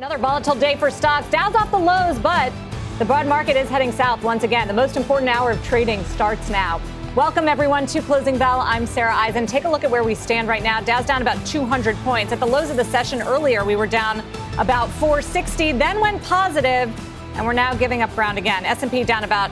Another volatile day for stocks. Dow's off the lows, but the broad market is heading south once again. The most important hour of trading starts now. Welcome, everyone, to Closing Bell. I'm Sarah Eisen. Take a look at where we stand right now. Dow's down about 200 points. At the lows of the session earlier, we were down about 460, then went positive, and we're now giving up ground again. S&P down about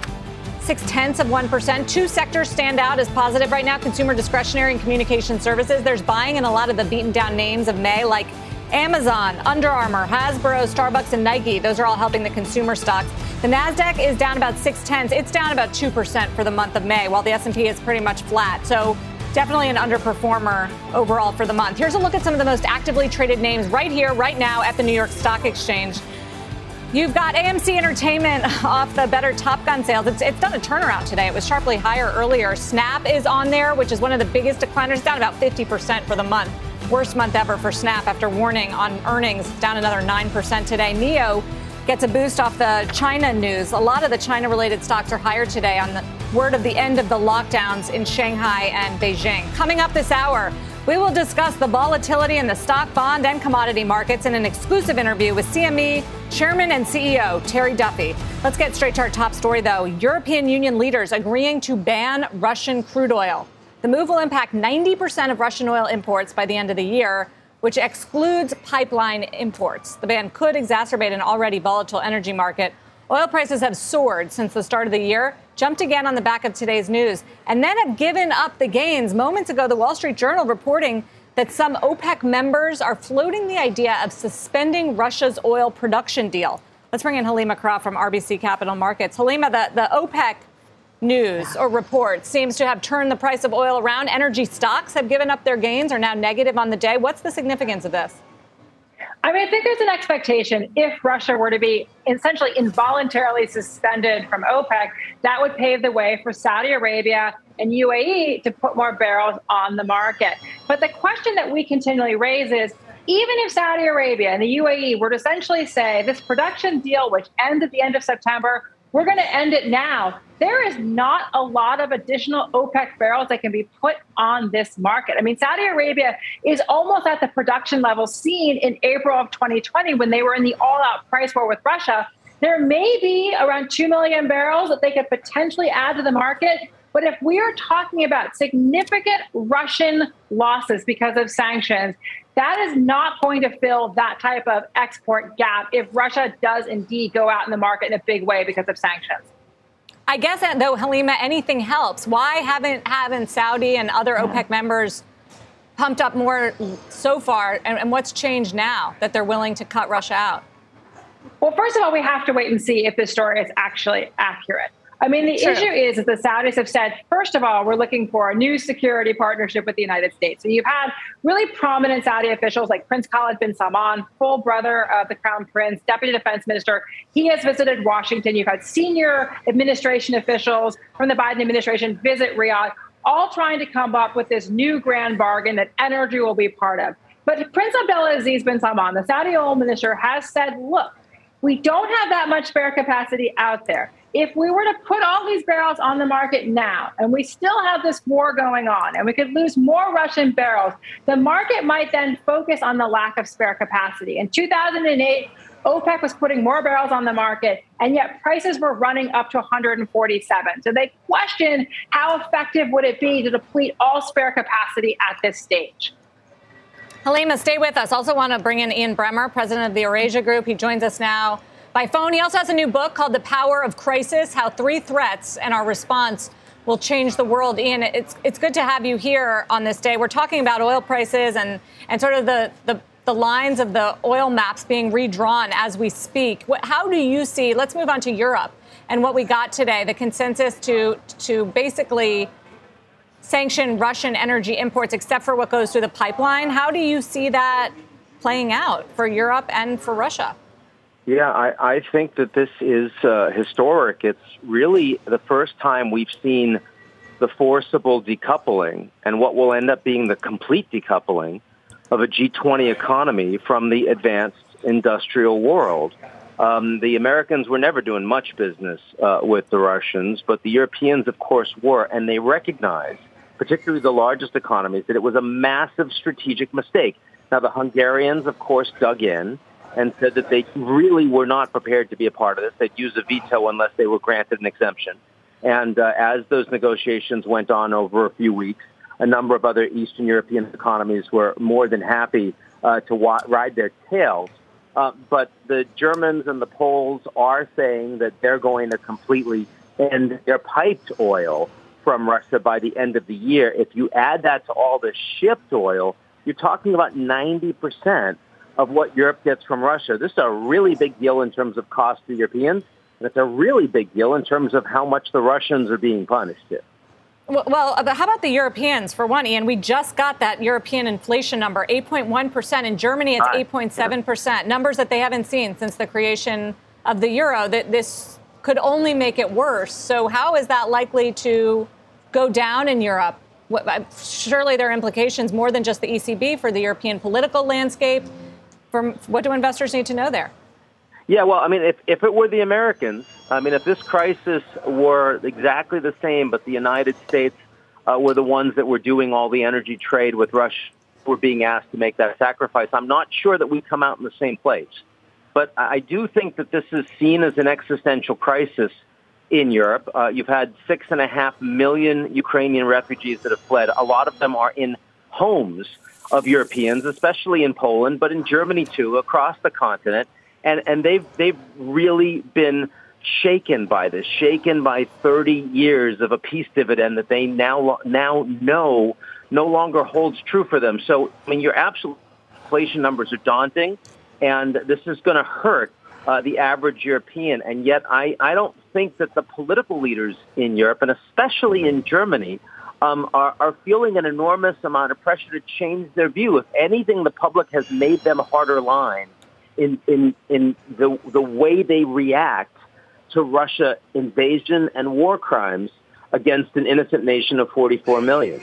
six tenths of 1%. Two sectors stand out as positive right now consumer discretionary and communication services. There's buying in a lot of the beaten down names of May, like Amazon, Under Armour, Hasbro, Starbucks, and Nike. Those are all helping the consumer stocks. The Nasdaq is down about six tenths. It's down about two percent for the month of May, while the S&P is pretty much flat. So definitely an underperformer overall for the month. Here's a look at some of the most actively traded names right here, right now at the New York Stock Exchange. You've got AMC Entertainment off the better Top Gun sales. It's, it's, done a turnaround today. It was sharply higher earlier. Snap is on there, which is one of the biggest decliners, down about 50% for the month. Worst month ever for Snap after warning on earnings, down another 9% today. NIO gets a boost off the China news. A lot of the China related stocks are higher today on the word of the end of the lockdowns in Shanghai and Beijing. Coming up this hour, we will discuss the volatility in the stock, bond, and commodity markets in an exclusive interview with CME Chairman and CEO Terry Duffy. Let's get straight to our top story, though. European Union leaders agreeing to ban Russian crude oil. The move will impact 90% of Russian oil imports by the end of the year, which excludes pipeline imports. The ban could exacerbate an already volatile energy market. Oil prices have soared since the start of the year, jumped again on the back of today's news, and then have given up the gains. Moments ago, the Wall Street Journal reporting that some OPEC members are floating the idea of suspending Russia's oil production deal. Let's bring in Helima Croft from RBC Capital Markets. Helima, the, the OPEC news or report seems to have turned the price of oil around. Energy stocks have given up their gains, are now negative on the day. What's the significance of this? I mean, I think there's an expectation if Russia were to be essentially involuntarily suspended from OPEC, that would pave the way for Saudi Arabia and UAE to put more barrels on the market. But the question that we continually raise is even if Saudi Arabia and the UAE were to essentially say this production deal, which ends at the end of September, we're going to end it now. There is not a lot of additional OPEC barrels that can be put on this market. I mean, Saudi Arabia is almost at the production level seen in April of 2020 when they were in the all out price war with Russia. There may be around 2 million barrels that they could potentially add to the market. But if we are talking about significant Russian losses because of sanctions, that is not going to fill that type of export gap if Russia does indeed go out in the market in a big way because of sanctions. I guess uh, though, Helima, anything helps. Why haven't haven't Saudi and other OPEC members pumped up more so far? And, and what's changed now that they're willing to cut Russia out? Well, first of all, we have to wait and see if this story is actually accurate. I mean, the True. issue is that the Saudis have said, first of all, we're looking for a new security partnership with the United States. So you've had really prominent Saudi officials like Prince Khalid bin Salman, full brother of the Crown Prince, Deputy Defense Minister. He has visited Washington. You've had senior administration officials from the Biden administration visit Riyadh, all trying to come up with this new grand bargain that energy will be part of. But Prince Abdulaziz bin Salman, the Saudi oil minister, has said, look, we don't have that much spare capacity out there if we were to put all these barrels on the market now and we still have this war going on and we could lose more Russian barrels, the market might then focus on the lack of spare capacity. In 2008, OPEC was putting more barrels on the market, and yet prices were running up to 147. So they question how effective would it be to deplete all spare capacity at this stage. Helima, stay with us. Also, want to bring in Ian Bremmer, president of the Eurasia Group. He joins us now by phone. He also has a new book called The Power of Crisis How Three Threats and Our Response Will Change the World. Ian, it's, it's good to have you here on this day. We're talking about oil prices and, and sort of the, the, the lines of the oil maps being redrawn as we speak. What, how do you see? Let's move on to Europe and what we got today the consensus to, to basically sanction Russian energy imports except for what goes through the pipeline. How do you see that playing out for Europe and for Russia? Yeah, I, I think that this is uh, historic. It's really the first time we've seen the forcible decoupling and what will end up being the complete decoupling of a G20 economy from the advanced industrial world. Um, the Americans were never doing much business uh, with the Russians, but the Europeans, of course, were, and they recognized, particularly the largest economies, that it was a massive strategic mistake. Now, the Hungarians, of course, dug in and said that they really were not prepared to be a part of this. They'd use a veto unless they were granted an exemption. And uh, as those negotiations went on over a few weeks, a number of other Eastern European economies were more than happy uh, to wa- ride their tails. Uh, but the Germans and the Poles are saying that they're going to completely end their piped oil from Russia by the end of the year. If you add that to all the shipped oil, you're talking about 90% of what Europe gets from Russia. This is a really big deal in terms of cost to Europeans, and it's a really big deal in terms of how much the Russians are being punished here. Well, uh, how about the Europeans for one, Ian? We just got that European inflation number, 8.1%. In Germany, it's 8.7%. Numbers that they haven't seen since the creation of the euro. That this could only make it worse. So, how is that likely to go down in Europe? Uh, surely there are implications more than just the ECB for the European political landscape. From what do investors need to know there? Yeah, well, I mean, if, if it were the Americans, I mean, if this crisis were exactly the same, but the United States uh, were the ones that were doing all the energy trade with Russia, were being asked to make that sacrifice, I'm not sure that we come out in the same place. But I do think that this is seen as an existential crisis in Europe. Uh, you've had six and a half million Ukrainian refugees that have fled. A lot of them are in homes of Europeans, especially in Poland, but in Germany too, across the continent and and they've they've really been shaken by this, shaken by 30 years of a peace dividend that they now now know no longer holds true for them. So I mean, your absolute inflation numbers are daunting, and this is going to hurt uh, the average European. And yet, I I don't think that the political leaders in Europe, and especially in Germany. Um, are, are feeling an enormous amount of pressure to change their view. If anything, the public has made them harder line in, in, in the, the way they react to Russia invasion and war crimes against an innocent nation of 44 million.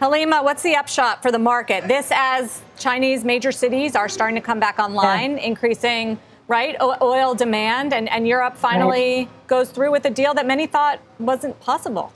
Helima, what's the upshot for the market? This as Chinese major cities are starting to come back online, yeah. increasing right oil demand, and, and Europe finally right. goes through with a deal that many thought wasn't possible.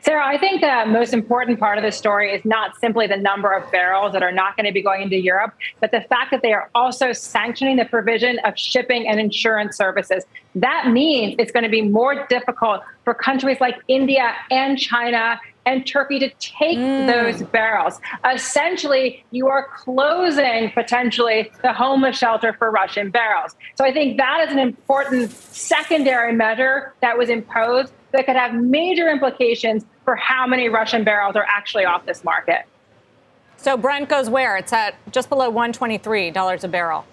Sarah, I think the most important part of the story is not simply the number of barrels that are not going to be going into Europe, but the fact that they are also sanctioning the provision of shipping and insurance services. That means it's going to be more difficult for countries like India and China and Turkey to take mm. those barrels. Essentially, you are closing potentially the homeless shelter for Russian barrels. So I think that is an important secondary measure that was imposed that could have major implications for how many Russian barrels are actually off this market. So Brent goes where? It's at just below $123 a barrel.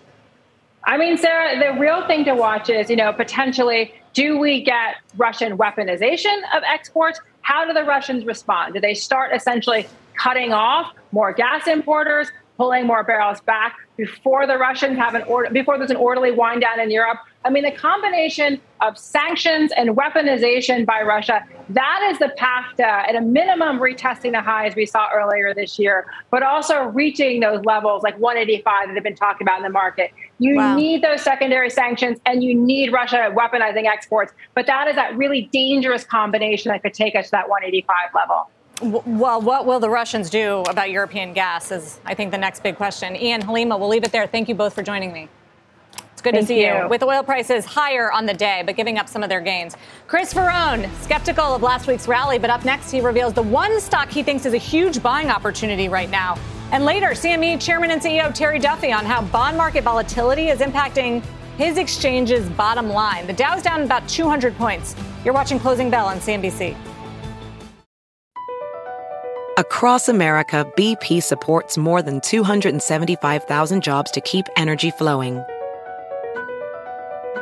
I mean, Sarah, the real thing to watch is, you know, potentially, do we get Russian weaponization of exports? How do the Russians respond? Do they start essentially cutting off more gas importers, pulling more barrels back before the Russians have an order, before there's an orderly wind down in Europe? I mean, the combination of sanctions and weaponization by Russia, that is the path to, at a minimum, retesting the highs we saw earlier this year, but also reaching those levels like 185 that have been talked about in the market. You wow. need those secondary sanctions and you need Russia weaponizing exports. But that is that really dangerous combination that could take us to that 185 level. Well, what will the Russians do about European gas is, I think, the next big question. Ian, Helima, we'll leave it there. Thank you both for joining me. It's good Thank to see you. you. With oil prices higher on the day, but giving up some of their gains. Chris Verrone, skeptical of last week's rally, but up next, he reveals the one stock he thinks is a huge buying opportunity right now. And later, CME Chairman and CEO Terry Duffy on how bond market volatility is impacting his exchange's bottom line. The Dow's down about 200 points. You're watching Closing Bell on CNBC. Across America, BP supports more than 275,000 jobs to keep energy flowing.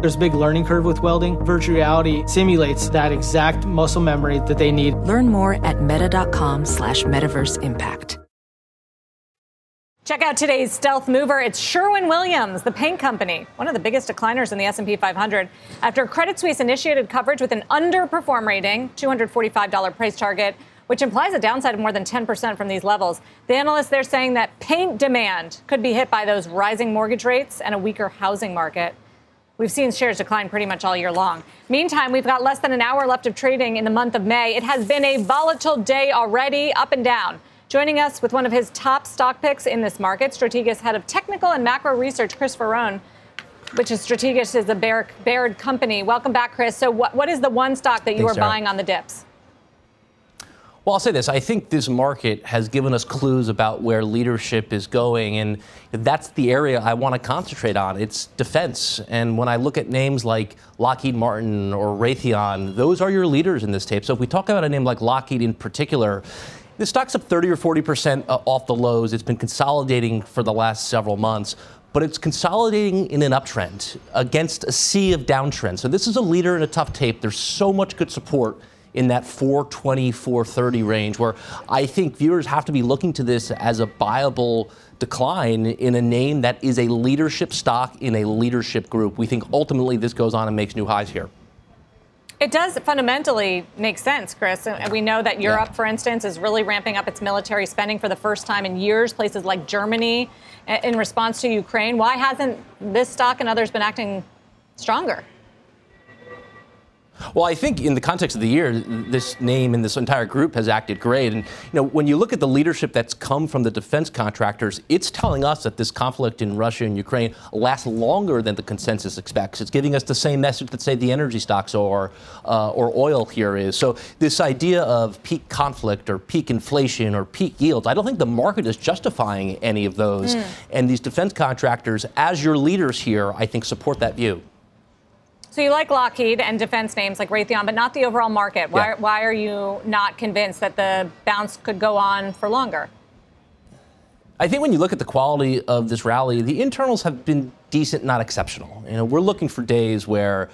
There's a big learning curve with welding. Virtual reality simulates that exact muscle memory that they need. Learn more at meta.com slash metaverse impact. Check out today's stealth mover. It's Sherwin-Williams, the paint company, one of the biggest decliners in the S&P 500. After Credit Suisse initiated coverage with an underperform rating, $245 price target, which implies a downside of more than 10% from these levels. The analysts they're saying that paint demand could be hit by those rising mortgage rates and a weaker housing market. We've seen shares decline pretty much all year long. Meantime, we've got less than an hour left of trading in the month of May. It has been a volatile day already, up and down. Joining us with one of his top stock picks in this market, Strategas head of technical and macro research, Chris Verrone, which is Strategas is a Baird company. Welcome back, Chris. So, what, what is the one stock that you Thanks, are Sarah. buying on the dips? Well, I'll say this. I think this market has given us clues about where leadership is going, and that's the area I want to concentrate on. It's defense. And when I look at names like Lockheed Martin or Raytheon, those are your leaders in this tape. So if we talk about a name like Lockheed in particular, the stock's up 30 or 40 percent uh, off the lows. It's been consolidating for the last several months, but it's consolidating in an uptrend against a sea of downtrend. So this is a leader in a tough tape. There's so much good support in that 420, 430 range, where I think viewers have to be looking to this as a viable decline in a name that is a leadership stock in a leadership group. We think ultimately this goes on and makes new highs here. It does fundamentally make sense, Chris. And we know that Europe, yeah. for instance, is really ramping up its military spending for the first time in years. Places like Germany, in response to Ukraine. Why hasn't this stock and others been acting stronger? Well, I think in the context of the year, this name and this entire group has acted great. And you know, when you look at the leadership that's come from the defense contractors, it's telling us that this conflict in Russia and Ukraine lasts longer than the consensus expects. It's giving us the same message that say the energy stocks or uh, or oil here is. So this idea of peak conflict or peak inflation or peak yields, I don't think the market is justifying any of those. Mm. And these defense contractors, as your leaders here, I think support that view. So you like Lockheed and defense names like Raytheon, but not the overall market. Why, yeah. why are you not convinced that the bounce could go on for longer? I think when you look at the quality of this rally, the internals have been decent, not exceptional. You know, we're looking for days where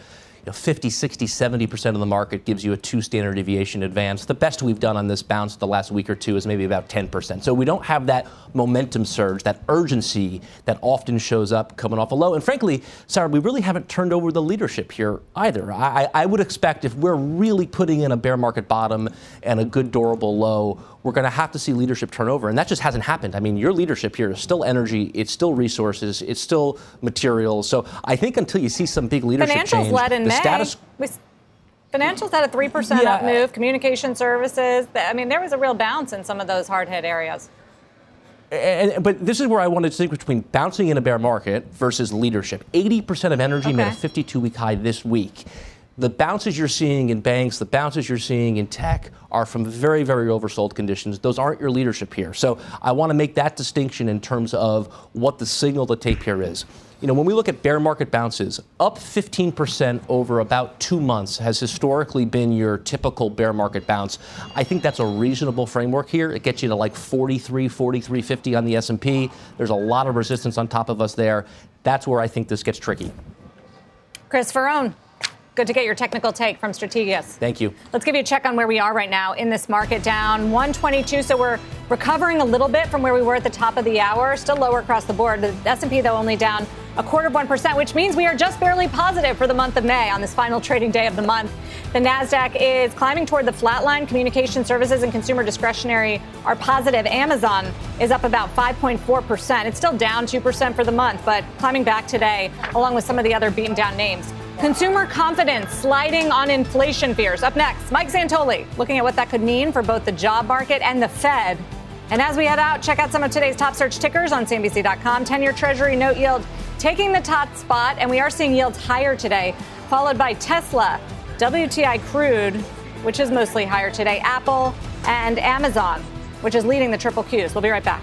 know, 50, 60, 70% of the market gives you a two standard deviation advance. The best we've done on this bounce the last week or two is maybe about 10%. So we don't have that momentum surge, that urgency that often shows up coming off a low. And frankly, Sarah, we really haven't turned over the leadership here either. I, I would expect if we're really putting in a bear market bottom and a good durable low, we're going to have to see leadership turnover. And that just hasn't happened. I mean, your leadership here is still energy, it's still resources, it's still materials. So I think until you see some big leadership Financials change, led in status. Financials had a 3% yeah. up move, communication services. I mean, there was a real bounce in some of those hard hit areas. And, but this is where I want to distinguish between bouncing in a bear market versus leadership. 80% of energy okay. made a 52 week high this week the bounces you're seeing in banks, the bounces you're seeing in tech are from very, very oversold conditions. Those aren't your leadership here. So I want to make that distinction in terms of what the signal to tape here is. You know, when we look at bear market bounces, up 15% over about two months has historically been your typical bear market bounce. I think that's a reasonable framework here. It gets you to like 43, 43.50 on the S&P. There's a lot of resistance on top of us there. That's where I think this gets tricky. Chris Verrone. Good to get your technical take from Strategas. Thank you. Let's give you a check on where we are right now in this market down 122. So we're recovering a little bit from where we were at the top of the hour. Still lower across the board. The S&P though only down a quarter of 1%, which means we are just barely positive for the month of May on this final trading day of the month. The Nasdaq is climbing toward the flat line. Communication services and consumer discretionary are positive. Amazon is up about 5.4%. It's still down 2% for the month, but climbing back today along with some of the other beaten down names. Consumer confidence sliding on inflation fears. Up next, Mike Santoli looking at what that could mean for both the job market and the Fed. And as we head out, check out some of today's top search tickers on CNBC.com. 10 year Treasury note yield taking the top spot, and we are seeing yields higher today, followed by Tesla, WTI crude, which is mostly higher today, Apple, and Amazon, which is leading the triple Qs. We'll be right back.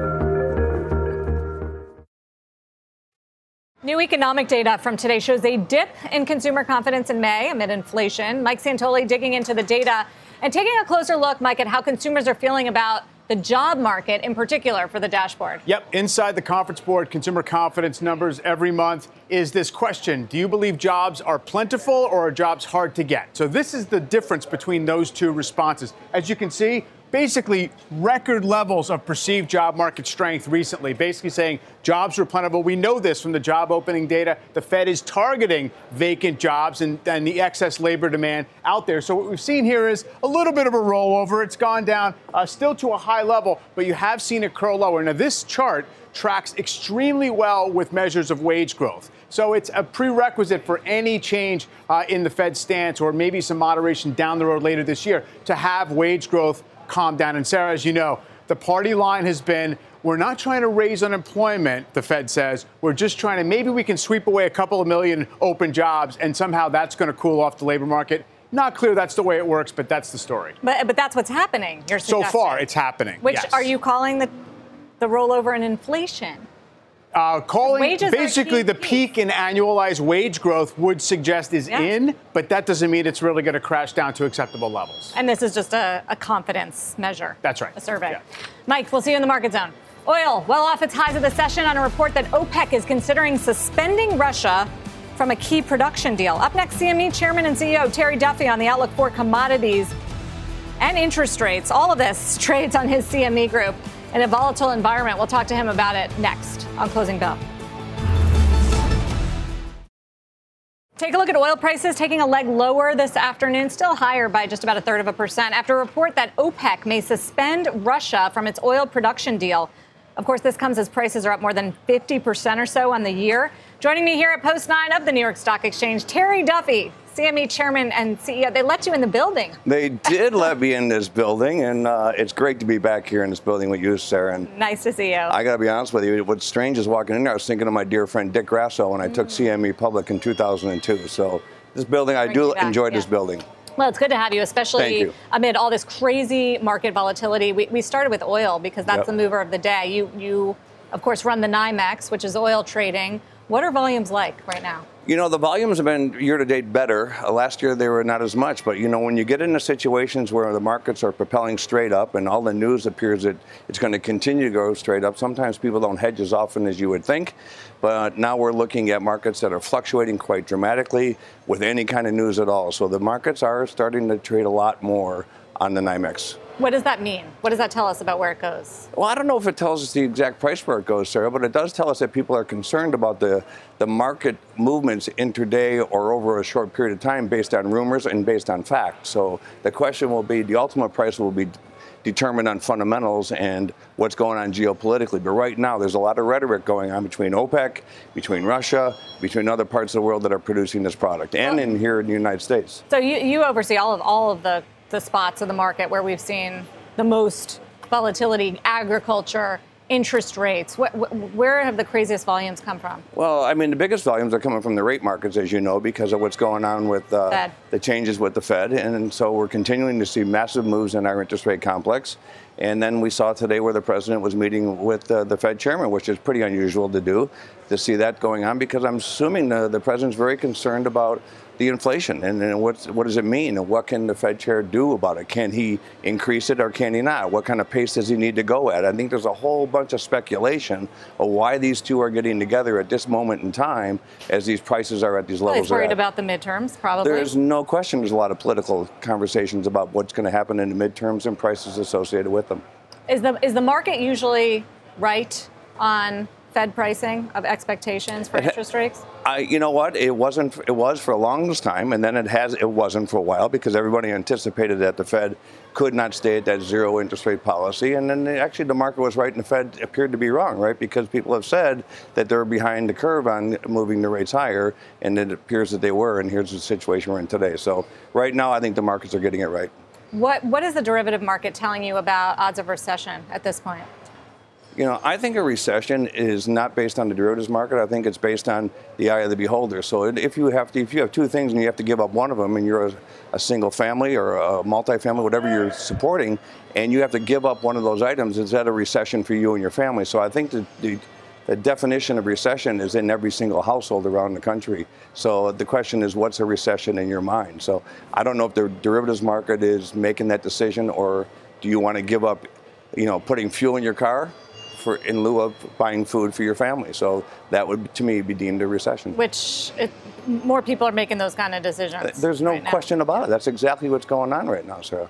New economic data from today shows a dip in consumer confidence in May amid inflation. Mike Santoli digging into the data and taking a closer look, Mike, at how consumers are feeling about the job market in particular for the dashboard. Yep, inside the conference board, consumer confidence numbers every month is this question Do you believe jobs are plentiful or are jobs hard to get? So, this is the difference between those two responses. As you can see, basically record levels of perceived job market strength recently, basically saying jobs are plentiful. We know this from the job opening data. The Fed is targeting vacant jobs and, and the excess labor demand out there. So what we've seen here is a little bit of a rollover. It's gone down uh, still to a high level, but you have seen it curl lower. Now, this chart tracks extremely well with measures of wage growth. So it's a prerequisite for any change uh, in the Fed stance or maybe some moderation down the road later this year to have wage growth calm down. And Sarah, as you know, the party line has been we're not trying to raise unemployment, the Fed says. We're just trying to maybe we can sweep away a couple of million open jobs, and somehow that's going to cool off the labor market. Not clear that's the way it works, but that's the story. But, but that's what's happening. You're so far, it's happening. Which yes. are you calling the, the rollover in inflation? Uh, calling basically the peak in annualized wage growth would suggest is yeah. in, but that doesn't mean it's really going to crash down to acceptable levels. And this is just a, a confidence measure. That's right. A survey. Yeah. Mike, we'll see you in the market zone. Oil, well off its highs of the session on a report that OPEC is considering suspending Russia from a key production deal. Up next, CME Chairman and CEO Terry Duffy on the outlook for commodities and interest rates. All of this trades on his CME group in a volatile environment. We'll talk to him about it next on Closing Bell. Take a look at oil prices taking a leg lower this afternoon, still higher by just about a third of a percent after a report that OPEC may suspend Russia from its oil production deal. Of course, this comes as prices are up more than 50% or so on the year. Joining me here at Post 9 of the New York Stock Exchange, Terry Duffy, CME chairman and CEO. They let you in the building. They did let me in this building, and uh, it's great to be back here in this building with you, Sarah. And nice to see you. I got to be honest with you. What's strange is walking in there, I was thinking of my dear friend Dick Grasso when I mm. took CME public in 2002. So this building, I do enjoy yeah. this building. Well, it's good to have you, especially you. amid all this crazy market volatility. We, we started with oil because that's yep. the mover of the day. You, you, of course, run the NYMEX, which is oil trading. What are volumes like right now? You know, the volumes have been year to date better. Uh, last year they were not as much, but you know, when you get into situations where the markets are propelling straight up and all the news appears that it's going to continue to go straight up, sometimes people don't hedge as often as you would think. But now we're looking at markets that are fluctuating quite dramatically with any kind of news at all. So the markets are starting to trade a lot more on the NYMEX. What does that mean? What does that tell us about where it goes? Well, I don't know if it tells us the exact price where it goes, Sarah, but it does tell us that people are concerned about the, the market movements intraday or over a short period of time based on rumors and based on facts. So the question will be the ultimate price will be determined on fundamentals and what's going on geopolitically. But right now, there's a lot of rhetoric going on between OPEC, between Russia, between other parts of the world that are producing this product, and in here in the United States. So you, you oversee all of all of the the spots of the market where we've seen the most volatility, agriculture, interest rates? where have the craziest volumes come from? Well, I mean, the biggest volumes are coming from the rate markets, as you know, because of what's going on with uh, the changes with the Fed. And so we're continuing to see massive moves in our interest rate complex. And then we saw today where the president was meeting with uh, the Fed chairman, which is pretty unusual to do, to see that going on because I'm assuming the, the president's very concerned about the inflation and, and what, what does it mean and what can the Fed chair do about it? Can he increase it or can he not? What kind of pace does he need to go at? I think there's a whole bunch of speculation of why these two are getting together at this moment in time as these prices are at these well, levels. He's worried about the midterms, probably. There's no question there's a lot of political conversations about what's going to happen in the midterms and prices associated with them. Is the, is the market usually right on Fed pricing of expectations for interest rates? I, you know what? It wasn't. It was for a longest time, and then it has. It wasn't for a while because everybody anticipated that the Fed could not stay at that zero interest rate policy, and then actually the market was right, and the Fed appeared to be wrong, right? Because people have said that they're behind the curve on moving the rates higher, and it appears that they were, and here's the situation we're in today. So right now, I think the markets are getting it right. What What is the derivative market telling you about odds of recession at this point? You know, I think a recession is not based on the derivatives market. I think it's based on the eye of the beholder. So if you have to, if you have two things and you have to give up one of them, and you're a, a single family or a multifamily, whatever you're supporting, and you have to give up one of those items, is that a recession for you and your family? So I think the, the the definition of recession is in every single household around the country. So the question is, what's a recession in your mind? So I don't know if the derivatives market is making that decision, or do you want to give up, you know, putting fuel in your car for in lieu of buying food for your family. So that would, to me, be deemed a recession. Which it, more people are making those kind of decisions. There's no right question about it. That's exactly what's going on right now, Sarah.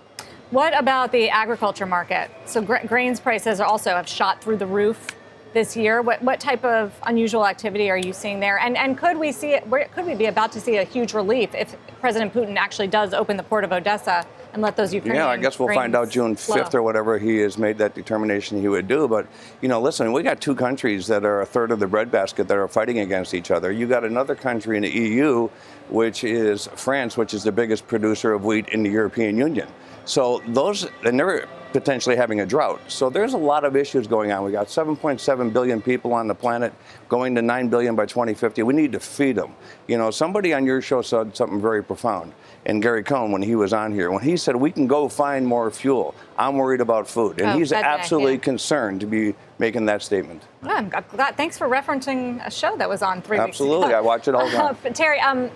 What about the agriculture market? So gra- grains prices also have shot through the roof this year. What, what type of unusual activity are you seeing there? And, and could we see it, could we be about to see a huge relief if President Putin actually does open the port of Odessa and let those Ukrainian Yeah, I guess we'll find out June 5th flow? or whatever he has made that determination he would do. But, you know, listen, we got two countries that are a third of the breadbasket that are fighting against each other. You got another country in the EU, which is France, which is the biggest producer of wheat in the European Union. So those, and they're potentially having a drought. So there's a lot of issues going on. We got 7.7 billion people on the planet, going to 9 billion by 2050. We need to feed them. You know, somebody on your show said something very profound. And Gary Cohn, when he was on here, when he said we can go find more fuel, I'm worried about food, and Oh, he's that absolutely yeah. concerned to be making that statement. Yeah, I'm glad. Thanks for referencing a show that was on three Absolutely, weeks ago. Absolutely, I watch it all the time. Terry, um,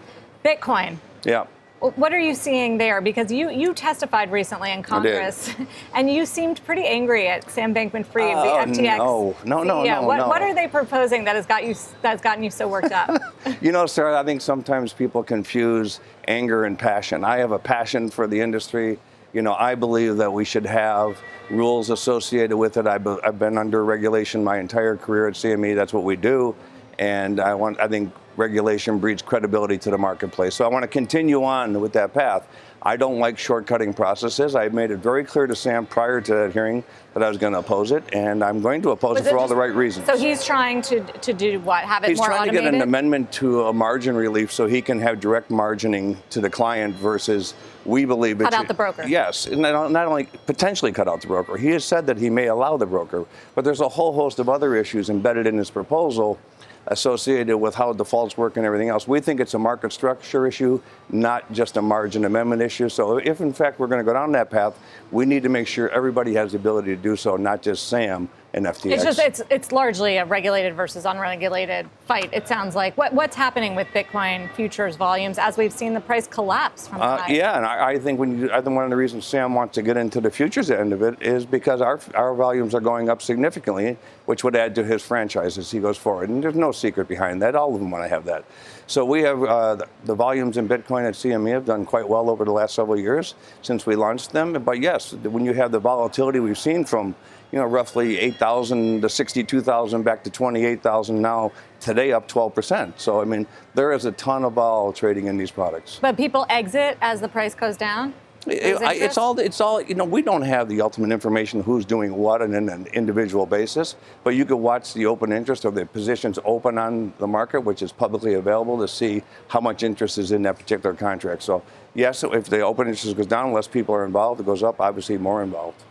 Bitcoin. Yeah. What are you seeing there? Because you, you testified recently in Congress, and you seemed pretty angry at Sam Bankman-Fried, Oh, the uh, FTX. no. No, no, CEO. no, What, no. what are they proposing that has got you that has gotten you so worked up? You know, Sarah, I think sometimes people confuse anger and passion. I have a passion for the industry. You know, I believe that we should have rules associated with it. I've, I've been under regulation my entire career at CME. That's what we do. And I want, I think regulation breeds credibility to the marketplace. So I want to continue on with that path. I don't like shortcutting processes. I made it very clear to Sam prior to that hearing that I was going to oppose it, and I'm going to oppose Was it for all just- the right reasons. So he's trying to to do what? Have it He's more trying automated? to get an amendment to a margin relief so he can have direct margining to the client versus we believe it Cut out the broker. Yes, not only potentially cut out the broker. He has said that he may allow the broker, but there's a whole host of other issues embedded in his proposal associated with how defaults work and everything else. We think it's a market structure issue, not just a margin amendment issue. So if in fact we're going to go down that path, we need to make sure everybody has the ability to do so, not just Sam and FTX. It's just it's it's largely a regulated versus unregulated fight. It sounds like what what's happening with Bitcoin futures volumes as we've seen the price collapse from the Uh, yeah, and I, I think when you, I think one of the reasons Sam wants to get into the futures end of it is because our our volumes are going up significantly, which would add to his franchise as he goes forward. And there's no secret behind that. All of them want to have that. So we have uh, the, the volumes in Bitcoin at CME have done quite well over the last several years since we launched them. But yes, when you have the volatility we've seen from you know roughly 8,000 to 62,000 back to 28,000 now today up 12%. So I mean there is a ton of vol trading in these products. But people exit as the price goes down. It- I- it's all it's all you know we don't have the ultimate information who's doing what on an individual basis but you can watch the open interest or the positions open on the market which is publicly available to see how much interest is in that particular contract so yes if the open interest goes down less people are involved it goes up obviously more involved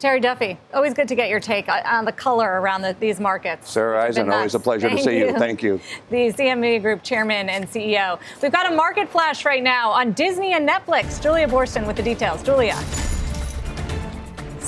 Terry Duffy, always good to get your take on- the color around the, these markets. sarah eisen always a pleasure to see you thank you The CME Group Chairman and CEO. We've got a market flash right now on Disney and Netflix. Julia Borston with the details. Julia.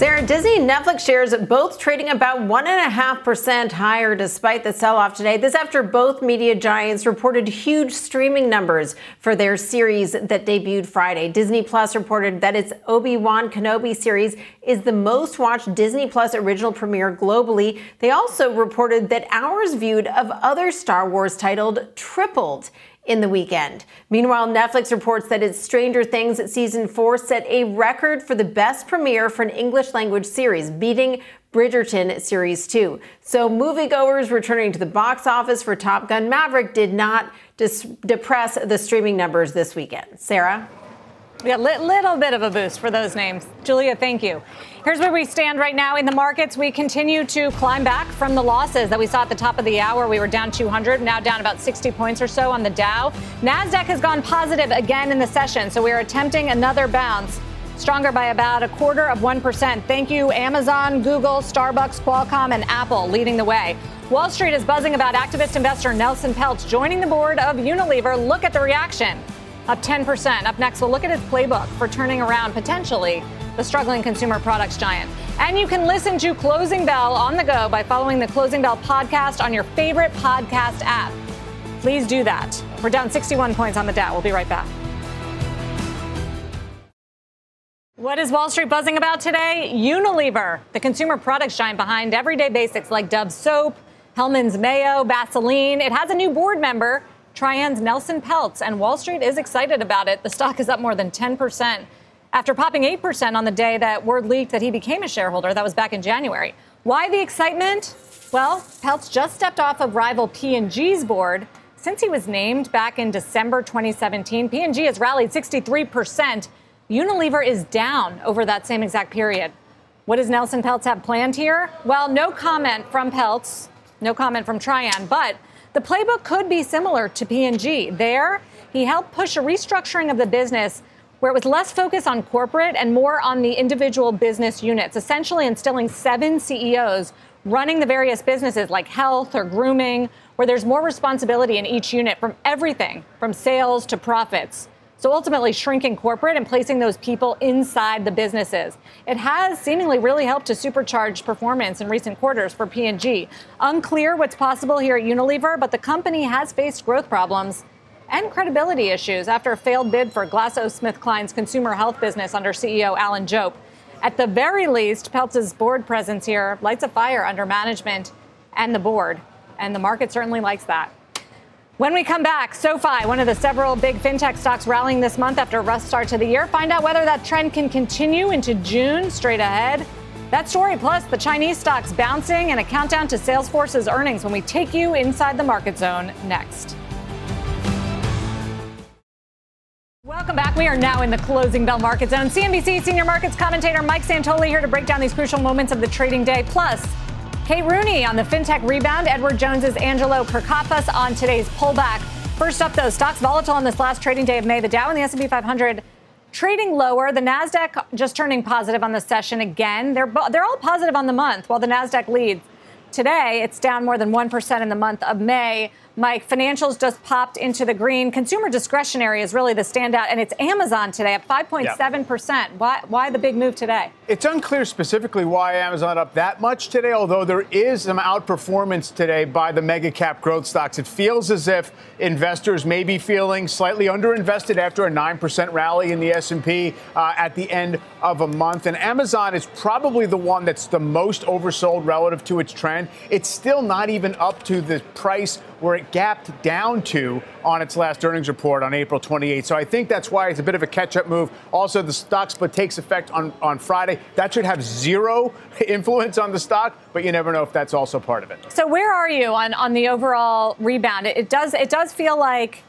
Sarah, Disney and Netflix shares both trading about 1.5% higher despite the sell off today. This after both media giants reported huge streaming numbers for their series that debuted Friday. Disney Plus reported that its Obi Wan Kenobi series is the most watched Disney Plus original premiere globally. They also reported that hours viewed of other Star Wars titled tripled in the weekend. Meanwhile, Netflix reports that its Stranger Things season 4 set a record for the best premiere for an English language series, beating Bridgerton Series 2. So, moviegoers returning to the box office for Top Gun Maverick did not depress the streaming numbers this weekend. Sarah? Yeah, li- little bit of a boost for those names. Julia, thank you. Here's where we stand right now in the markets. We continue to climb back from the losses that we saw at the top of the hour. We were down 200, now down about 60 points or so on the Dow. Nasdaq has gone positive again in the session, so we are attempting another bounce. Stronger by about a quarter of 1%. Thank you, Amazon, Google, Starbucks, Qualcomm, and Apple leading the way. Wall Street is buzzing about activist investor Nelson Peltz joining the board of Unilever. Look at the reaction up 10%. Up next, we'll look at its playbook for turning around potentially the struggling consumer products giant. And you can listen to Closing Bell on the go by following the Closing Bell podcast on your favorite podcast app. Please do that. We're down 61 points on the Dow. We'll be right back. What is Wall Street buzzing about today? Unilever, the consumer products giant behind everyday basics like Dove soap, Hellmann's mayo, Vaseline. It has a new board member Trian's Nelson Peltz, and Wall Street is excited about it. The stock is up more than 10% after popping 8% on the day that word leaked that he became a shareholder. That was back in January. Why the excitement? Well, Peltz just stepped off of rival P&G's board. Since he was named back in December 2017, P&G has rallied 63%. Unilever is down over that same exact period. What does Nelson Peltz have planned here? Well, no comment from Peltz, no comment from Trian, but the playbook could be similar to P&G. There, he helped push a restructuring of the business where it was less focused on corporate and more on the individual business units, essentially instilling seven CEOs running the various businesses like health or grooming, where there's more responsibility in each unit from everything from sales to profits. So ultimately shrinking corporate and placing those people inside the businesses. It has seemingly really helped to supercharge performance in recent quarters for P&G. Unclear what's possible here at Unilever, but the company has faced growth problems and credibility issues after a failed bid for GlaxoSmithKline's consumer health business under CEO Alan Jope. At the very least, Peltz's board presence here lights a fire under management and the board, and the market certainly likes that. When we come back, SoFi, one of the several big fintech stocks rallying this month after a rough start to the year. Find out whether that trend can continue into June straight ahead. That story, plus the Chinese stocks bouncing and a countdown to Salesforce's earnings when we take you inside the market zone next. Welcome back. We are now in the closing bell market zone. CNBC senior markets commentator Mike Santoli here to break down these crucial moments of the trading day. Plus, Kate Rooney on the fintech rebound. Edward Jones's Angelo Kourkafas on today's pullback. First up, though, stocks volatile on this last trading day of May. The Dow and the S&P 500 trading lower. The Nasdaq just turning positive on the session again. They're they're all positive on the month, while the Nasdaq leads. Today, it's down more than 1% in the month of May. Mike, financials just popped into the green. Consumer discretionary is really the standout, and it's Amazon today at 5.7%. Yeah. Why, why the big move today? It's unclear specifically why Amazon up that much today, although there is some outperformance today by the mega cap growth stocks. It feels as if investors may be feeling slightly underinvested after a 9% rally in the S&P uh, at the end of a month. And Amazon is probably the one that's the most oversold relative to its trend. It's still not even up to the price where it gapped down to on its last earnings report on April 28. So I think that's why it's a bit of a catch up move. Also, the stock split takes effect on, on Friday. That should have zero influence on the stock, but you never know if that's also part of it. So where are you on, on the overall rebound? It, it does it does feel like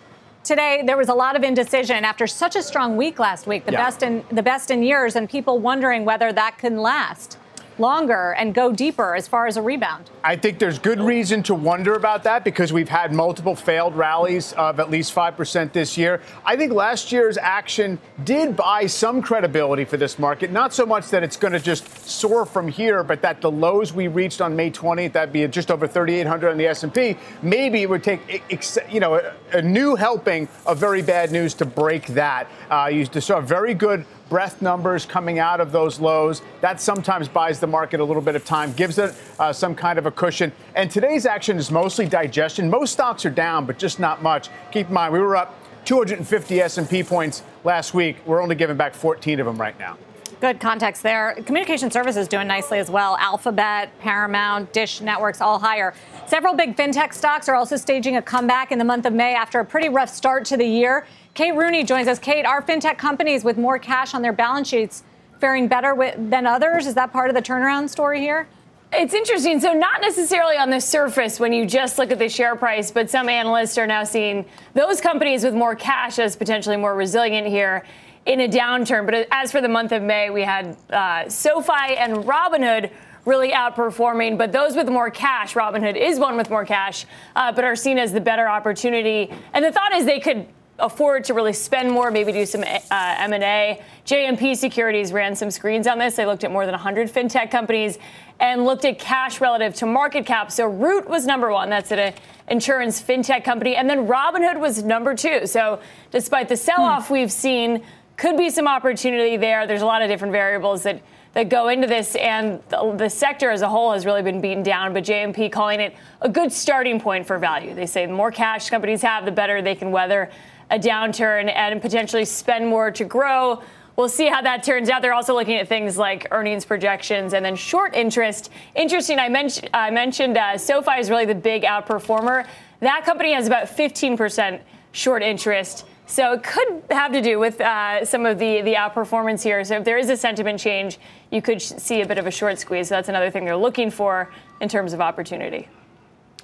today there was a lot of indecision after such a strong week last week, the yeah. best in the best in years, and people wondering whether that can last longer and go deeper as far as a rebound? I think there's good reason to wonder about that because we've had multiple failed rallies of at least 5% this year. I think last year's action did buy some credibility for this market. Not so much that it's going to just soar from here, but that the lows we reached on May 20th, that'd be just over 3,800 on the S&P, maybe it would take, you know, a, new helping of very bad news to break that. Uh, you saw a very good breadth numbers coming out of those lows. That sometimes buys the market a little bit of time, gives it uh, some kind of a cushion. And today's action is mostly digestion. Most stocks are down, but just not much. Keep in mind, we were up 250 S&P points last week. We're only giving back 14 of them right now. Good context there. Communication services doing nicely as well. Alphabet, Paramount, Dish Networks, all higher. Several big fintech stocks are also staging a comeback in the month of May after a pretty rough start to the year. Kate Rooney joins us. Kate, are fintech companies with more cash on their balance sheets faring better with, than others? Is that part of the turnaround story here? It's interesting. So, not necessarily on the surface when you just look at the share price, but some analysts are now seeing those companies with more cash as potentially more resilient here in a downturn. But as for the month of May, we had uh, SoFi and Robinhood really outperforming. But those with more cash, Robinhood is one with more cash, uh, but are seen as the better opportunity. And the thought is they could afford to really spend more, maybe do some uh, M&A. JMP Securities ran some screens on this. They looked at more than 100 fintech companies and looked at cash relative to market cap. So Root was number one. That's an insurance fintech company. And then Robinhood was number two. So despite the sell-off hmm. we've seen, could be some opportunity there. There's a lot of different variables that that go into this, and the, the, sector as a whole has really been beaten down. But JMP calling it a good starting point for value. They say the more cash companies have, the better they can weather a downturn and potentially spend more to grow. We'll see how that turns out. They're also looking at things like earnings projections and then short interest. Interesting, I, mentioned I mentioned uh, SoFi is really the big outperformer. That company has about 15% short interest. So it could have to do with uh, some of the, the outperformance here. So if there is a sentiment change, you could see a bit of a short squeeze. So that's another thing they're looking for in terms of opportunity.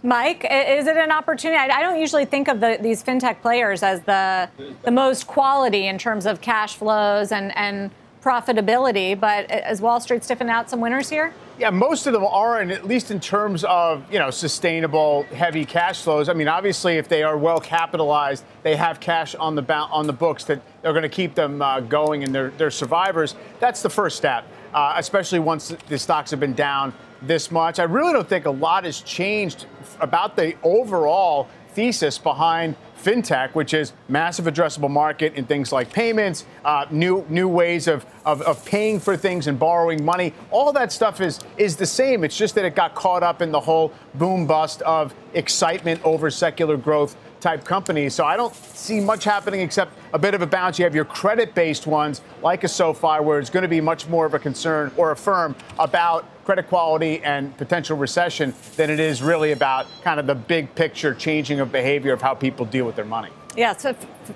Mike, is it an opportunity? I don't usually think of the, these fintech players as the the most quality in terms of cash flows and, and profitability, but is Wall Street stiffing out some winners here? Yeah, most of them are, and at least in terms of you know sustainable, heavy cash flows. I mean, obviously, if they are well capitalized, they have cash on the on the books that they're going to keep them uh, going, and they're they're survivors. That's the first step, uh, especially once the stocks have been down this much. I really don't think a lot has changed about the overall thesis behind fintech, which is massive addressable market in things like payments, uh, new new ways of, of, of paying for things and borrowing money. All that stuff is is the same. It's just that it got caught up in the whole boom bust of excitement over secular growth type companies. So I don't see much happening except a bit of a bounce. You have your credit based ones like a SoFi, where it's going to be much more of a concern or a firm about credit quality and potential recession than it is really about kind of the big picture changing of behavior of how people deal with their money. Yeah, so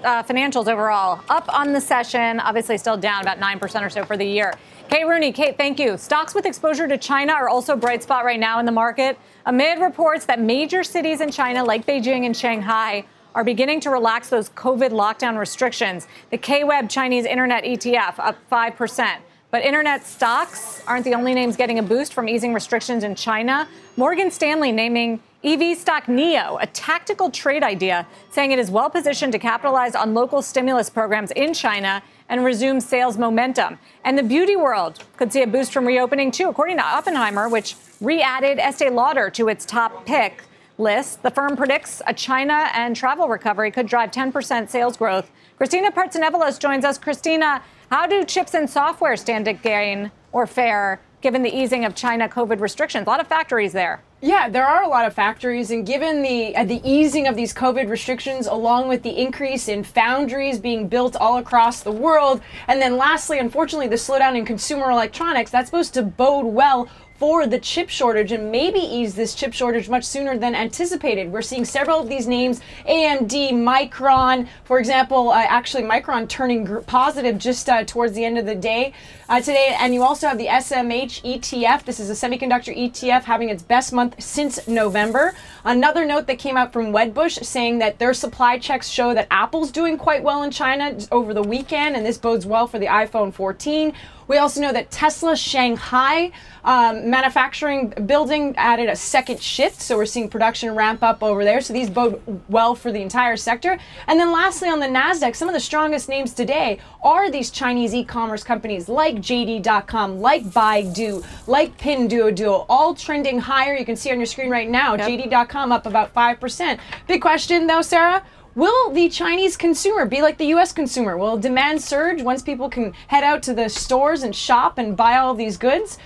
uh, financials overall up on the session, obviously still down about 9% or so for the year. Kate Rooney, Kate, thank you. Stocks with exposure to China are also a bright spot right now in the market amid reports that major cities in China, like Beijing and Shanghai, are beginning to relax those COVID lockdown restrictions. The KWEB Chinese Internet ETF up 5%. But internet stocks aren't the only names getting a boost from easing restrictions in China. Morgan Stanley naming EV stock NIO, a tactical trade idea, saying it is well positioned to capitalize on local stimulus programs in China and resume sales momentum. And the beauty world could see a boost from reopening too, according to Oppenheimer, which re added Estee Lauder to its top pick list. The firm predicts a China and travel recovery could drive 10% sales growth. Christina Partsinevelos joins us. Christina, how do chips and software stand to gain or fare given the easing of China COVID restrictions? A lot of factories there. Yeah, there are a lot of factories, and given the uh, the easing of these COVID restrictions, along with the increase in foundries being built all across the world, and then lastly, unfortunately, the slowdown in consumer electronics, that's supposed to bode well for the chip shortage and maybe ease this chip shortage much sooner than anticipated. We're seeing several of these names AMD, Micron, for example, uh, actually, Micron turning positive just uh, towards the end of the day uh, today. And you also have the SMH ETF. This is a semiconductor ETF having its best month since November. Another note that came out from Wedbush saying that their supply checks show that Apple's doing quite well in China over the weekend, and this bodes well for the iPhone 14. We also know that Tesla Shanghai um, manufacturing building added a second shift, so we're seeing production ramp up over there. So these bode well for the entire sector. And then lastly, on the Nasdaq, some of the strongest names today are these Chinese e-commerce companies like JD.com, like Baidu, like Pin Pinduoduo, all trending higher. You can see on your screen right now, yep. JD.com up about five percent. Big question though, Sarah Will the Chinese consumer be like the US consumer? Will demand surge once people can head out to the stores and shop and buy all these goods?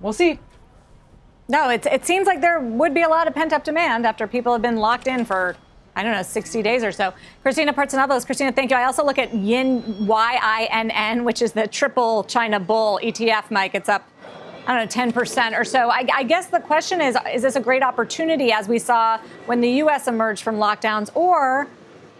We'll see. No, it, it seems like there would be a lot of pent up demand after people have been locked in for, I don't know, 60 days or so. Christina Partsinevelos, Christina, thank you. I also look at Yin, Y I N N, which is the triple China bull ETF, Mike. It's up, I don't know, 10% or so. I, I guess the question is is this a great opportunity as we saw when the U.S. emerged from lockdowns, or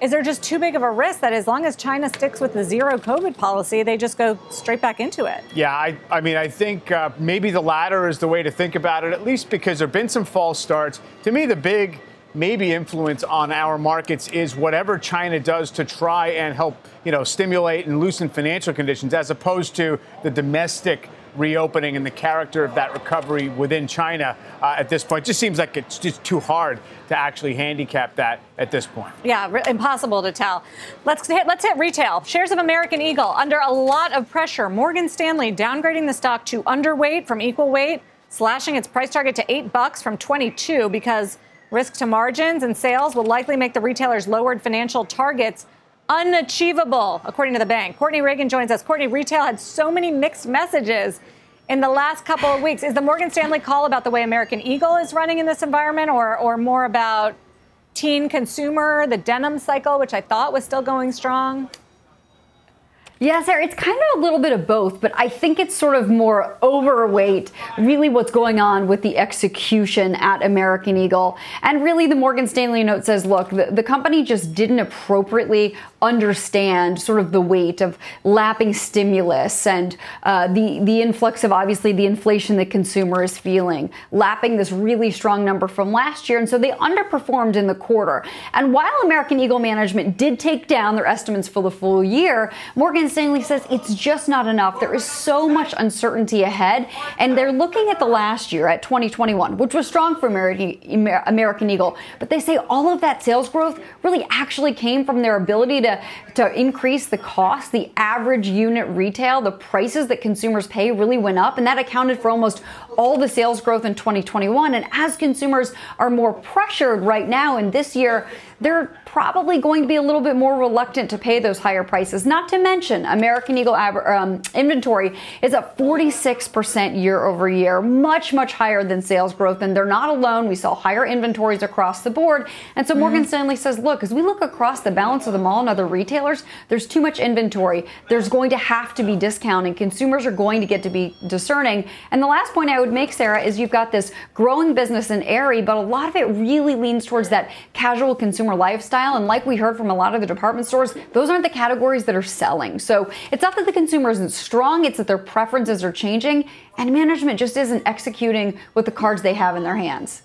is there just too big of a risk that as long as China sticks with the zero COVID policy, they just go straight back into it? Yeah, I, I mean, I think uh, maybe the latter is the way to think about it, at least because there have been some false starts. To me, the big maybe influence on our markets is whatever China does to try and help, you know, stimulate and loosen financial conditions, as opposed to the domestic reopening and the character of that recovery within China uh, at this point. It just seems like it's just too hard to actually handicap that at this point. Yeah, re- impossible to tell. Let's hit, let's hit retail. Shares of American Eagle under a lot of pressure. Morgan Stanley downgrading the stock to underweight from equal weight, slashing its price target to 8 bucks from 22 because risk to margins and sales will likely make the retailer's lowered financial targets unachievable, according to the bank. Courtney Reagan joins us. Courtney, retail had so many mixed messages in the last couple of weeks. Is the Morgan Stanley call about the way American Eagle is running in this environment, or, or more about teen consumer, the denim cycle, which I thought was still going strong? Yeah, Sarah, it's kind of a little bit of both, but I think it's sort of more overweight, really what's going on with the execution at American Eagle. And really, the Morgan Stanley note says look, the, the company just didn't appropriately understand sort of the weight of lapping stimulus and uh, the, the influx of obviously the inflation that consumer is feeling, lapping this really strong number from last year. And so they underperformed in the quarter. And while American Eagle management did take down their estimates for the full year, Morgan Stanley says it's just not enough. There is so much uncertainty ahead. And they're looking at the last year, at 2021, which was strong for American Eagle. But they say all of that sales growth really actually came from their ability to, to increase the cost. The average unit retail, the prices that consumers pay really went up. And that accounted for almost all the sales growth in 2021. And as consumers are more pressured right now in this year, they're probably going to be a little bit more reluctant to pay those higher prices. Not to mention, American Eagle um, inventory is up 46% year over year, much, much higher than sales growth. And they're not alone. We saw higher inventories across the board. And so Morgan mm-hmm. Stanley says, look, as we look across the balance of the mall and other retailers, there's too much inventory. There's going to have to be discounting. Consumers are going to get to be discerning. And the last point I would make, Sarah, is you've got this growing business in Aerie, but a lot of it really leans towards that casual consumer lifestyle. And like we heard from a lot of the department stores, those aren't the categories that are selling. So it's not that the consumer isn't strong, it's that their preferences are changing and management just isn't executing with the cards they have in their hands.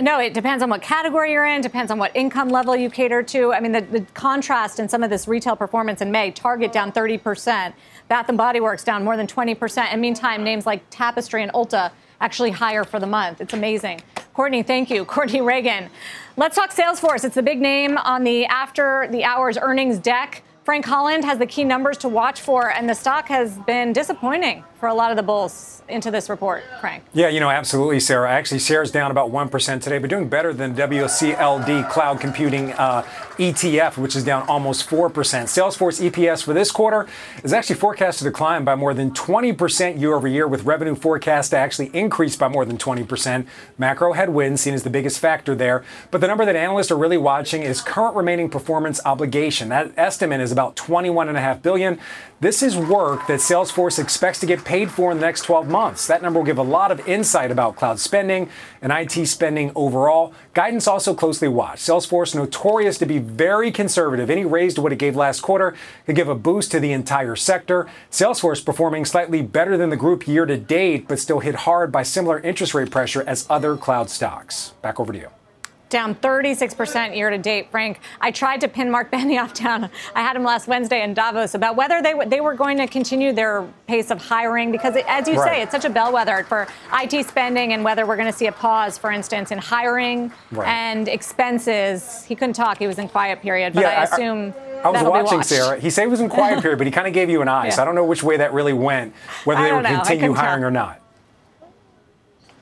No, it depends on what category you're in, depends on what income level you cater to. I mean, the, the contrast in some of this retail performance in May, Target down 30%, Bath and Body Works down more than 20%. And meantime, names like Tapestry and Ulta actually higher for the month. It's amazing. Courtney, thank you. Courtney Reagan. Let's talk Salesforce. It's the big name on the after the hours earnings deck. Frank Holland has the key numbers to watch for, and the stock has been disappointing for a lot of the bulls into this report, Frank. Yeah, you know, absolutely, Sarah. Actually, shares down about 1% today, but doing better than WCLD Cloud Computing uh, ETF, which is down almost 4%. Salesforce EPS for this quarter is actually forecast to decline by more than 20% year over year, with revenue forecast to actually increase by more than 20%. Macro headwinds seen as the biggest factor there. But the number that analysts are really watching is current remaining performance obligation. That estimate is about 21.5 billion. This is work that Salesforce expects to get paid for in the next 12 months. That number will give a lot of insight about cloud spending and IT spending overall. Guidance also closely watched. Salesforce notorious to be very conservative. Any raise to what it gave last quarter could give a boost to the entire sector. Salesforce performing slightly better than the group year to date, but still hit hard by similar interest rate pressure as other cloud stocks. Back over to you down 36% year to date. Frank, I tried to pin Mark Benioff down. I had him last Wednesday in Davos about whether they, they were going to continue their pace of hiring because, it, as you right. say, it's such a bellwether for IT spending and whether we're going to see a pause, for instance, in hiring right. and expenses. He couldn't talk. He was in quiet period, but yeah, I assume. I, I was watching Sarah. He said he was in quiet period, but he kind of gave you an eye. Yeah. So I don't know which way that really went, whether they would continue hiring tell. or not.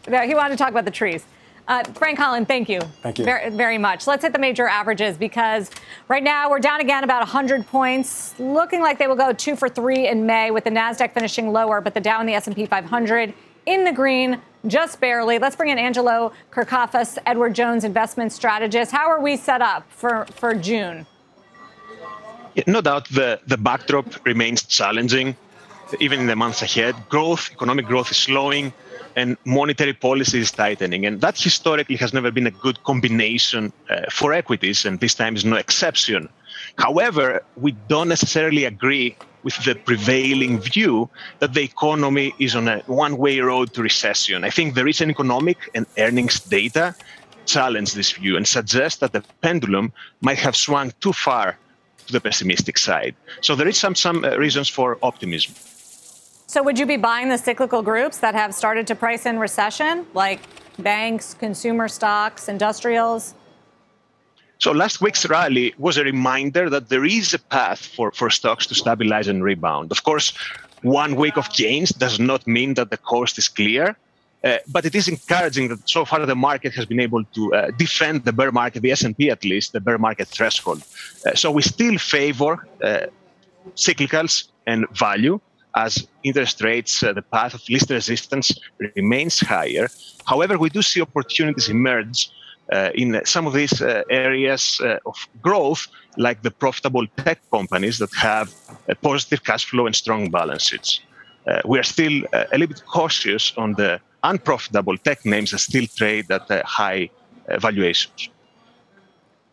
No, he wanted to talk about the trees. Uh, Frank Holland, thank you. Thank you. Very, very much. Let's hit the major averages because right now we're down again about 100 points, looking like they will go two for three in May with the Nasdaq finishing lower, but the Dow and the S&P 500 in the green, just barely. Let's bring in Angelo Kourkafas, Edward Jones investment strategist. How are we set up for, for June? No doubt the, the backdrop remains challenging, even in the months ahead. Growth, economic growth is slowing and monetary policy is tightening. And that historically has never been a good combination uh, for equities, and this time is no exception. However, we don't necessarily agree with the prevailing view that the economy is on a one way road to recession. I think the recent economic and earnings data challenge this view and suggest that the pendulum might have swung too far to the pessimistic side. So there is some, some uh, reasons for optimism. So, would you be buying the cyclical groups that have started to price in recession, like banks, consumer stocks, industrials? So, last week's rally was a reminder that there is a path for, for stocks to stabilize and rebound. Of course, one week of gains does not mean that the coast is clear. Uh, but it is encouraging that so far the market has been able to uh, defend the bear market, the S&P at least, the bear market threshold. Uh, so we still favor uh, cyclicals and value as interest rates, uh, the path of least resistance remains higher. However, we do see opportunities emerge uh, in some of these uh, areas uh, of growth, like the profitable tech companies that have a positive cash flow and strong balance sheets. Uh, we are still uh, a little bit cautious on the unprofitable tech names that still trade at high valuations.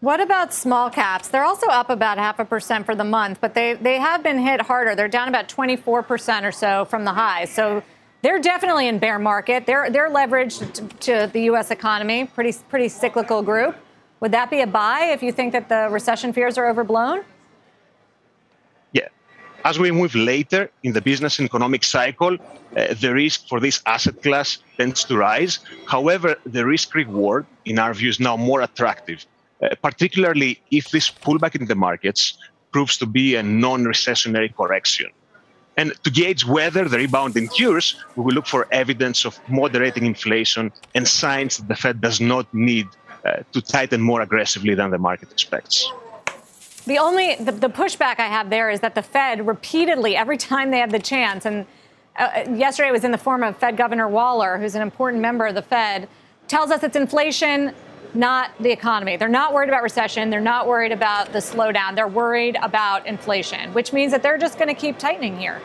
What about small caps? They're also up about half a percent for the month, but they, they have been hit harder. They're down about 24% or so from the highs. So they're definitely in bear market. They're, they're leveraged to, the U.S. economy, pretty, pretty cyclical group. Would that be a buy if you think that the recession fears are overblown? Yeah. As we move later in the business and economic cycle, uh, the risk for this asset class tends to rise. However, the risk reward, in our view, is now more attractive particularly if this pullback in the markets proves to be a non-recessionary correction. And to gauge whether the rebound endures, we will look for evidence of moderating inflation and signs that the Fed does not need uh, to tighten more aggressively than the market expects. The only the, the, pushback I have there is that the Fed repeatedly, every time they have the chance, and uh, yesterday it was in the form of Fed Governor Waller, who's an important member of the Fed, tells us it's inflation not the economy. They're not worried about recession. They're not worried about the slowdown. They're worried about inflation, which means that they're just going to keep tightening here.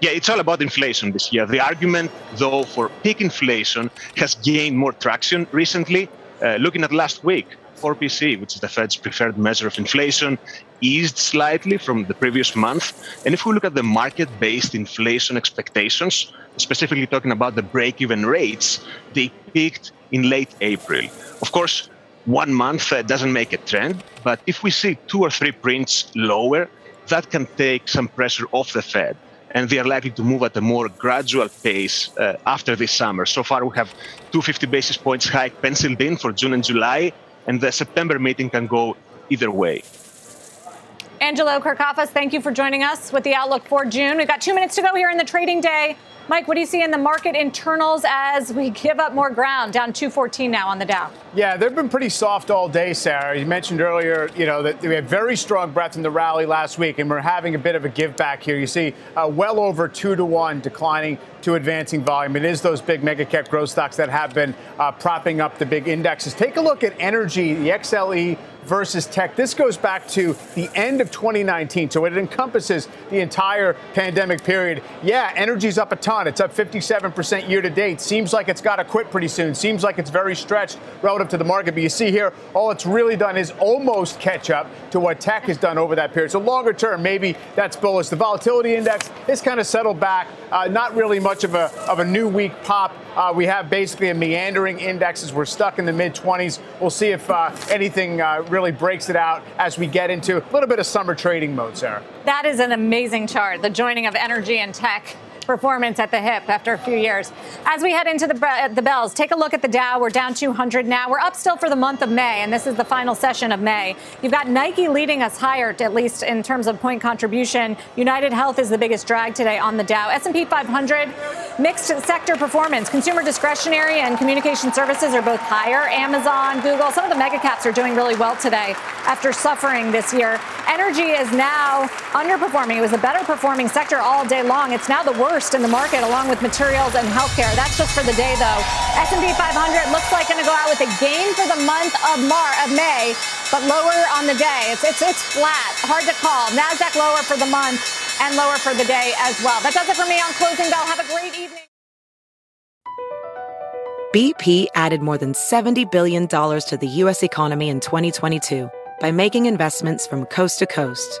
Yeah, it's all about inflation this year. The argument, though, for peak inflation has gained more traction recently. Uh, looking at last week, core PCE, which is the Fed's preferred measure of inflation, eased slightly from the previous month. And if we look at the market based inflation expectations, specifically talking about the break even rates, they peaked in late April. Of course, one month uh, doesn't make a trend, but if we see two or three prints lower, that can take some pressure off the Fed. And they are likely to move at a more gradual pace uh, after this summer. So far, we have 250 basis points hike penciled in for June and July, and the September meeting can go either way. Angelo Kourkafas, thank you for joining us with the outlook for June. We've got two minutes to go here in the trading day. Mike, what do you see in the market internals as we give up more ground, down 214 now on the Dow? Yeah, they've been pretty soft all day, Sarah. You mentioned earlier, you know, that we had very strong breadth in the rally last week, and we're having a bit of a give back here. You see, uh, well over two to one declining to advancing volume. It is those big mega cap growth stocks that have been uh, propping up the big indexes. Take a look at energy, the XLE versus tech. This goes back to the end of 2019, so it encompasses the entire pandemic period. Yeah, energy's up a ton. It's up 57% year to date. Seems like it's got to quit pretty soon. Seems like it's very stretched relative to the market. But you see here, all it's really done is almost catch up to what tech has done over that period. So longer term, maybe that's bullish. The volatility index is kind of settled back. Uh, not really much of a of a new week pop. Uh, we have basically a meandering indexes. We're stuck in the mid 20s. We'll see if uh, anything uh, really breaks it out as we get into a little bit of summer trading mode, Sarah. That is an amazing chart. The joining of energy and tech performance at the hip after a few years. As we head into the, uh, the bells, take a look at the Dow. We're down 200 now. We're up still for the month of May, and this is the final session of May. You've got Nike leading us higher, at least in terms of point contribution. United Health is the biggest drag today on the Dow. S&P 500 mixed sector performance. Consumer discretionary and communication services are both higher. Amazon, Google, some of the mega caps are doing really well today after suffering this year. Energy is now underperforming. It was a better performing sector all day long. It's now the worst in the market, along with materials and healthcare. That's just for the day, though. S&P 500 looks like going to go out with a gain for the month of Mar of May, but lower on the day. It's it's it's flat, hard to call. Nasdaq lower for the month and lower for the day as well. That does it for me on closing bell. Have a great evening. BP added more than $70 billion to the U.S. economy in 2022 by making investments from coast to coast.